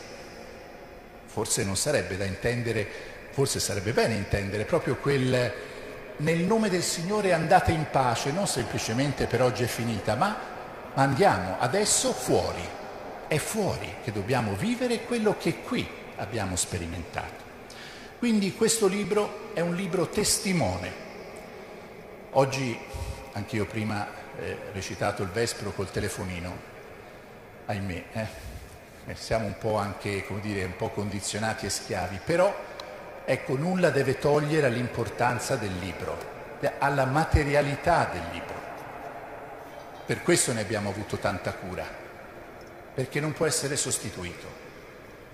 Forse non sarebbe da intendere, forse sarebbe bene intendere proprio quel nel nome del Signore andate in pace, non semplicemente per oggi è finita, ma andiamo adesso fuori è fuori che dobbiamo vivere quello che qui abbiamo sperimentato. Quindi questo libro è un libro testimone. Oggi, anch'io prima eh, recitato il Vespro col telefonino, ahimè, eh, eh, siamo un po' anche, come dire, un po' condizionati e schiavi, però ecco, nulla deve togliere all'importanza del libro, alla materialità del libro. Per questo ne abbiamo avuto tanta cura perché non può essere sostituito.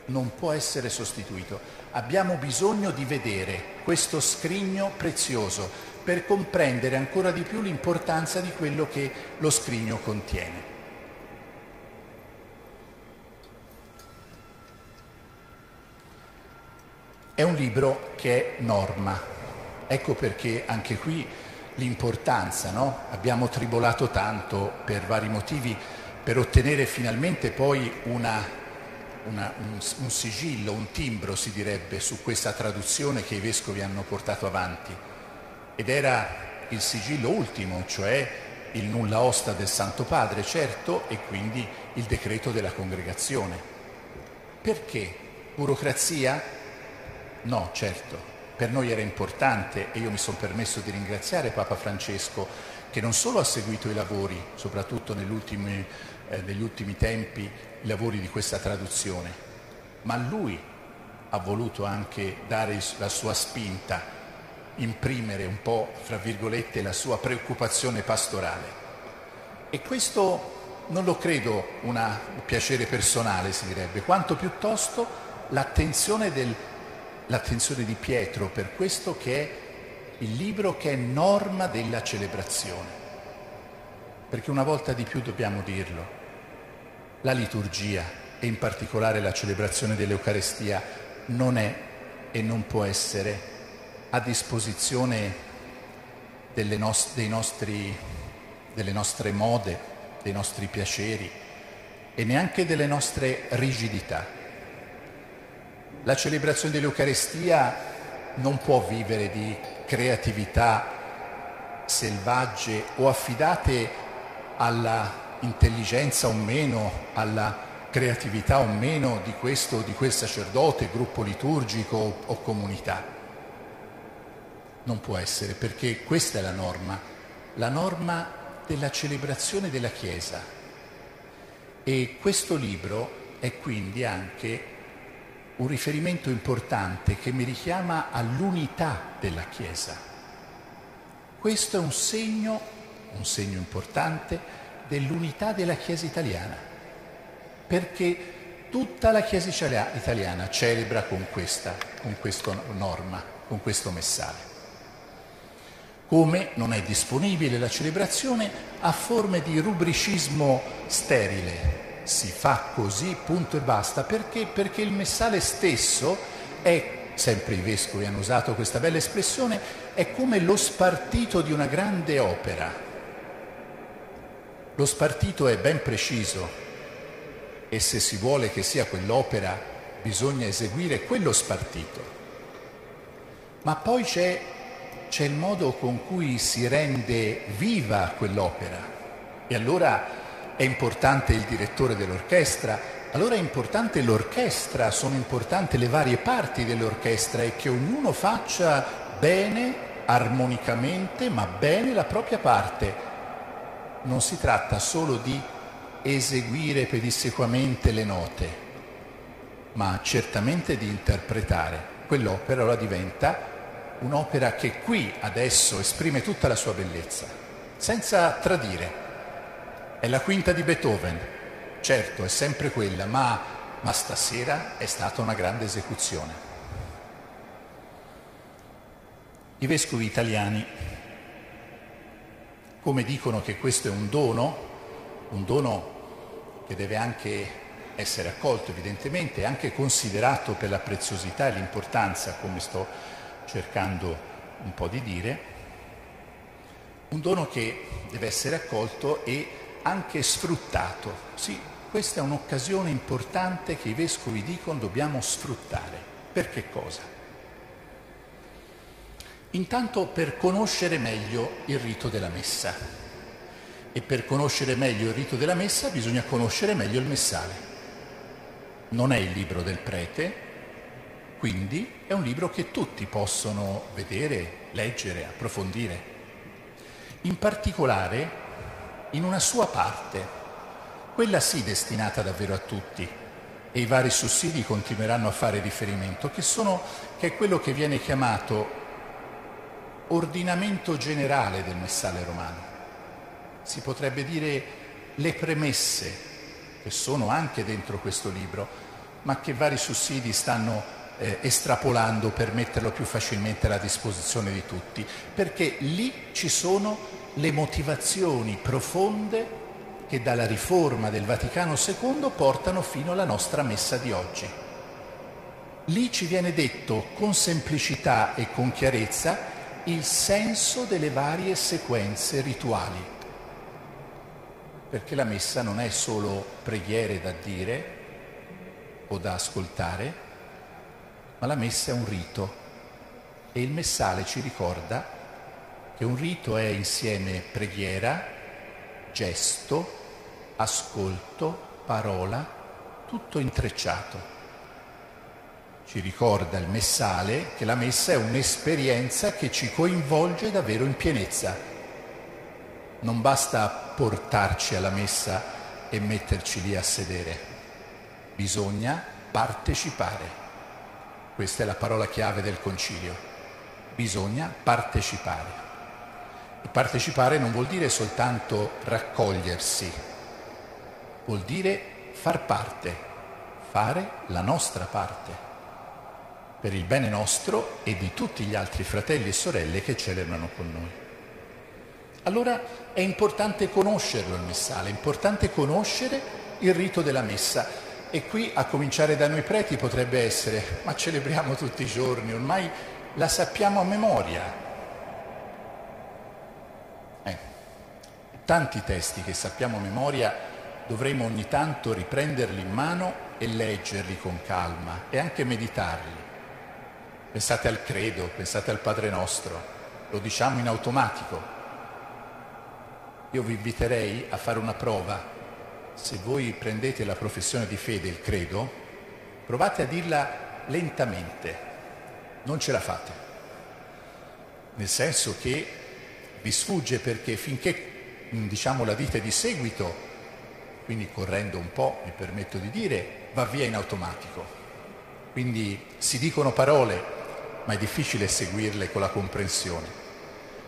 Non può essere sostituito. Abbiamo bisogno di vedere questo scrigno prezioso per comprendere ancora di più l'importanza di quello che lo scrigno contiene. È un libro che è norma. Ecco perché anche qui l'importanza, no? Abbiamo tribolato tanto per vari motivi per ottenere finalmente poi una, una, un, un, sigillo, un timbro si direbbe, su questa traduzione che i vescovi hanno portato avanti. Ed era il sigillo ultimo, cioè il nulla osta del Santo Padre, certo, e quindi il decreto della congregazione. Perché? Burocrazia? No, certo. Per noi era importante e io mi sono permesso di ringraziare Papa Francesco che non solo ha seguito i lavori, soprattutto negli ultimi eh, negli ultimi tempi i lavori di questa traduzione, ma lui ha voluto anche dare la sua spinta, imprimere un po', fra virgolette, la sua preoccupazione pastorale. E questo non lo credo una, un piacere personale, si direbbe, quanto piuttosto l'attenzione, del, l'attenzione di Pietro per questo che è il libro che è norma della celebrazione perché una volta di più dobbiamo dirlo, la liturgia e in particolare la celebrazione dell'Eucarestia non è e non può essere a disposizione nost- nostri, delle nostre mode, dei nostri piaceri e neanche delle nostre rigidità. La celebrazione dell'Eucarestia non può vivere di creatività selvagge o affidate alla intelligenza o meno, alla creatività o meno di questo o di quel sacerdote, gruppo liturgico o comunità. Non può essere perché questa è la norma, la norma della celebrazione della Chiesa. E questo libro è quindi anche un riferimento importante che mi richiama all'unità della Chiesa. Questo è un segno un segno importante dell'unità della Chiesa italiana, perché tutta la Chiesa italiana celebra con questa, con questa norma, con questo messale. Come non è disponibile la celebrazione a forme di rubricismo sterile, si fa così, punto e basta, perché? Perché il messale stesso è sempre i vescovi hanno usato questa bella espressione, è come lo spartito di una grande opera. Lo spartito è ben preciso e se si vuole che sia quell'opera bisogna eseguire quello spartito. Ma poi c'è, c'è il modo con cui si rende viva quell'opera e allora è importante il direttore dell'orchestra, allora è importante l'orchestra, sono importanti le varie parti dell'orchestra e che ognuno faccia bene, armonicamente, ma bene la propria parte. Non si tratta solo di eseguire pedissequamente le note, ma certamente di interpretare. Quell'opera allora diventa un'opera che qui adesso esprime tutta la sua bellezza, senza tradire. È la quinta di Beethoven, certo è sempre quella, ma, ma stasera è stata una grande esecuzione. I vescovi italiani, come dicono che questo è un dono, un dono che deve anche essere accolto evidentemente, e anche considerato per la preziosità e l'importanza, come sto cercando un po' di dire, un dono che deve essere accolto e anche sfruttato. Sì, questa è un'occasione importante che i vescovi dicono dobbiamo sfruttare. Per che cosa? Intanto per conoscere meglio il rito della messa. E per conoscere meglio il rito della messa bisogna conoscere meglio il messale. Non è il libro del prete, quindi è un libro che tutti possono vedere, leggere, approfondire. In particolare in una sua parte, quella sì destinata davvero a tutti e i vari sussidi continueranno a fare riferimento, che, sono, che è quello che viene chiamato ordinamento generale del messale romano. Si potrebbe dire le premesse che sono anche dentro questo libro, ma che vari sussidi stanno eh, estrapolando per metterlo più facilmente alla disposizione di tutti, perché lì ci sono le motivazioni profonde che dalla riforma del Vaticano II portano fino alla nostra messa di oggi. Lì ci viene detto con semplicità e con chiarezza il senso delle varie sequenze rituali, perché la messa non è solo preghiere da dire o da ascoltare, ma la messa è un rito e il messale ci ricorda che un rito è insieme preghiera, gesto, ascolto, parola, tutto intrecciato. Ci ricorda il messale che la messa è un'esperienza che ci coinvolge davvero in pienezza. Non basta portarci alla messa e metterci lì a sedere, bisogna partecipare. Questa è la parola chiave del concilio. Bisogna partecipare. E partecipare non vuol dire soltanto raccogliersi, vuol dire far parte, fare la nostra parte, per il bene nostro e di tutti gli altri fratelli e sorelle che celebrano con noi. Allora è importante conoscerlo il messale, è importante conoscere il rito della messa e qui a cominciare da noi preti potrebbe essere, ma celebriamo tutti i giorni, ormai la sappiamo a memoria, tanti testi che sappiamo a memoria dovremo ogni tanto riprenderli in mano e leggerli con calma e anche meditarli. Pensate al credo, pensate al Padre nostro, lo diciamo in automatico. Io vi inviterei a fare una prova. Se voi prendete la professione di fede, il credo, provate a dirla lentamente, non ce la fate. Nel senso che vi sfugge perché finché diciamo, la vita di seguito, quindi correndo un po', mi permetto di dire, va via in automatico. Quindi si dicono parole, ma è difficile seguirle con la comprensione.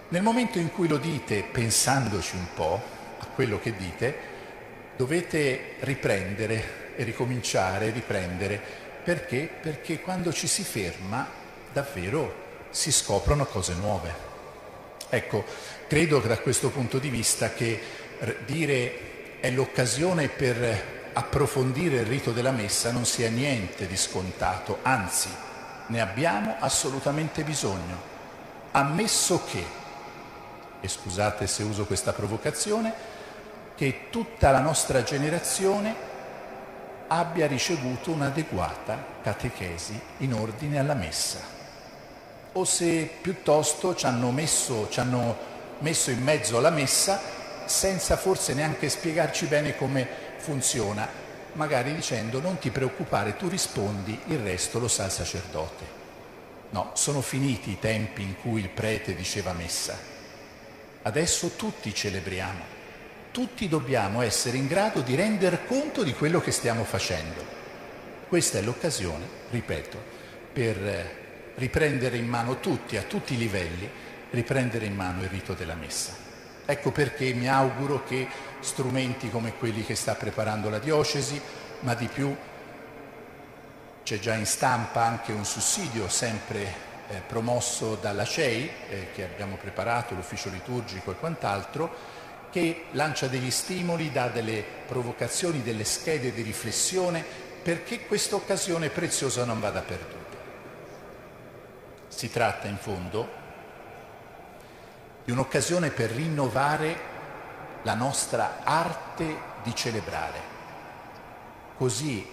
Nel momento in cui lo dite, pensandoci un po' a quello che dite, dovete riprendere e ricominciare, riprendere. Perché? Perché quando ci si ferma, davvero si scoprono cose nuove. Ecco, credo da questo punto di vista che dire è l'occasione per approfondire il rito della messa non sia niente di scontato, anzi ne abbiamo assolutamente bisogno, ammesso che e scusate se uso questa provocazione, che tutta la nostra generazione abbia ricevuto un'adeguata catechesi in ordine alla messa, o se piuttosto ci hanno messo, ci hanno messo in mezzo alla messa senza forse neanche spiegarci bene come funziona, magari dicendo non ti preoccupare, tu rispondi, il resto lo sa il sacerdote. No, sono finiti i tempi in cui il prete diceva messa Adesso tutti celebriamo, tutti dobbiamo essere in grado di render conto di quello che stiamo facendo. Questa è l'occasione, ripeto, per riprendere in mano tutti, a tutti i livelli, riprendere in mano il rito della messa. Ecco perché mi auguro che strumenti come quelli che sta preparando la diocesi, ma di più c'è già in stampa anche un sussidio sempre eh, promosso dalla CEI, eh, che abbiamo preparato, l'ufficio liturgico e quant'altro, che lancia degli stimoli, dà delle provocazioni, delle schede di riflessione perché questa occasione preziosa non vada perduta. Si tratta in fondo di un'occasione per rinnovare la nostra arte di celebrare. Così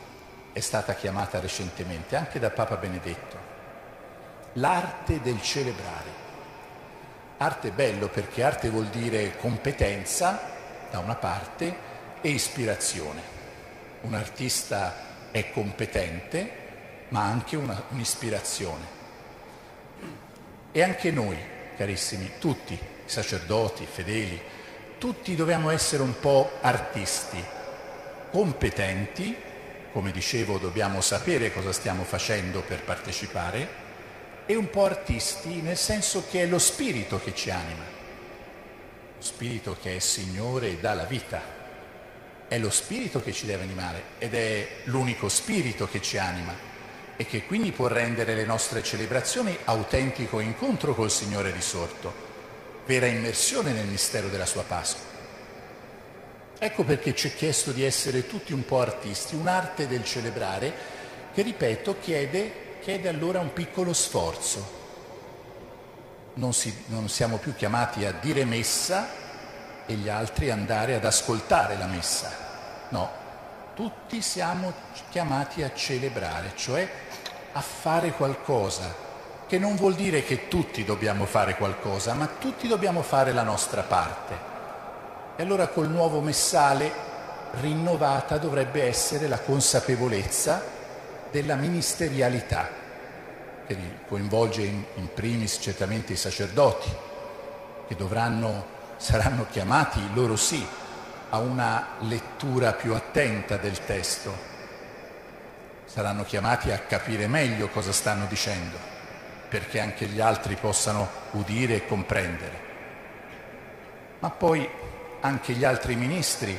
è stata chiamata recentemente anche da Papa Benedetto l'arte del celebrare. Arte bello perché arte vuol dire competenza da una parte e ispirazione. Un artista è competente ma anche una, un'ispirazione. E anche noi, carissimi, tutti, sacerdoti, fedeli, tutti dobbiamo essere un po' artisti, competenti, come dicevo dobbiamo sapere cosa stiamo facendo per partecipare, e un po' artisti, nel senso che è lo spirito che ci anima, lo spirito che è Signore e dà la vita. È lo spirito che ci deve animare ed è l'unico spirito che ci anima e che quindi può rendere le nostre celebrazioni autentico incontro col Signore risorto, vera immersione nel mistero della sua Pasqua. Ecco perché ci è chiesto di essere tutti un po' artisti, un'arte del celebrare che, ripeto, chiede chiede allora un piccolo sforzo. Non, si, non, siamo più chiamati a dire messa e gli altri andare ad ascoltare la messa. No, tutti siamo chiamati a celebrare, cioè a fare qualcosa, che non vuol dire che tutti dobbiamo fare qualcosa, ma tutti dobbiamo fare la nostra parte. E allora col nuovo messale rinnovata dovrebbe essere la consapevolezza della ministerialità, che coinvolge in, primis certamente i sacerdoti, che dovranno, saranno chiamati, loro sì, a una lettura più attenta del testo, saranno chiamati a capire meglio cosa stanno dicendo, perché anche gli altri possano udire e comprendere. Ma poi anche gli altri ministri,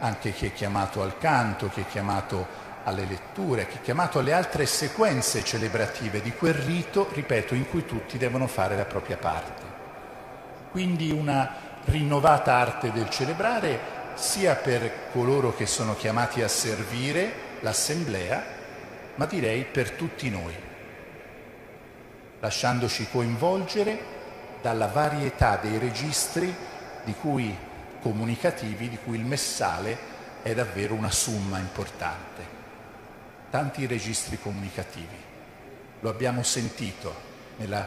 anche chi è chiamato al canto, chi è chiamato alle letture, che è chiamato alle altre sequenze celebrative di quel rito, ripeto, in cui tutti devono fare la propria parte. Quindi una rinnovata arte del celebrare sia per coloro che sono chiamati a servire l'assemblea, ma direi per tutti noi, lasciandoci coinvolgere dalla varietà dei registri di cui comunicativi, di cui il messale è davvero una summa importante tanti registri comunicativi. Lo abbiamo sentito nella,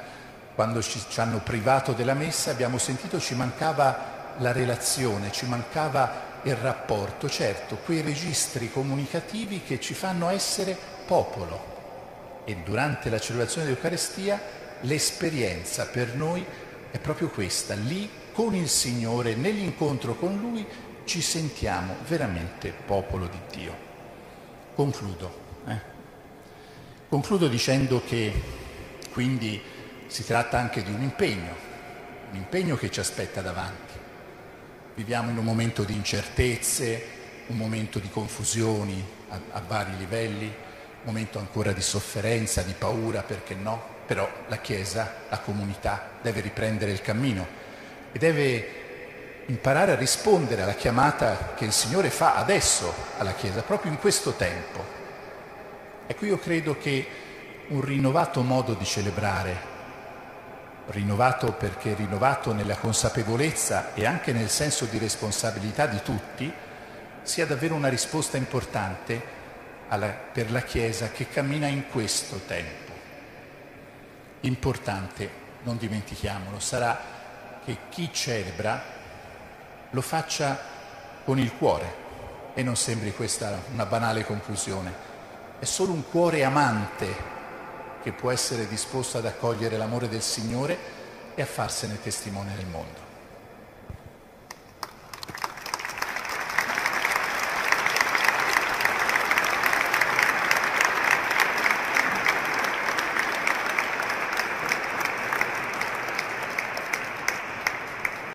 quando ci, ci hanno privato della messa, abbiamo sentito ci mancava la relazione, ci mancava il rapporto, certo, quei registri comunicativi che ci fanno essere popolo. E durante la celebrazione dell'Eucarestia l'esperienza per noi è proprio questa, lì con il Signore, nell'incontro con Lui, ci sentiamo veramente popolo di Dio. Concludo. Eh? Concludo dicendo che quindi si tratta anche di un impegno, l'impegno che ci aspetta davanti. Viviamo in un momento di incertezze, un momento di confusioni a, a vari livelli, un momento ancora di sofferenza, di paura, perché no? Però la Chiesa, la comunità deve riprendere il cammino e deve imparare a rispondere alla chiamata che il Signore fa adesso alla Chiesa, proprio in questo tempo. Ecco, io credo che un rinnovato modo di celebrare, rinnovato perché rinnovato nella consapevolezza e anche nel senso di responsabilità di tutti, sia davvero una risposta importante alla, per la Chiesa che cammina in questo tempo. Importante, non dimentichiamolo, sarà che chi celebra lo faccia con il cuore e non sembri questa una banale conclusione. È solo un cuore amante che può essere disposto ad accogliere l'amore del Signore e a farsene testimone nel mondo.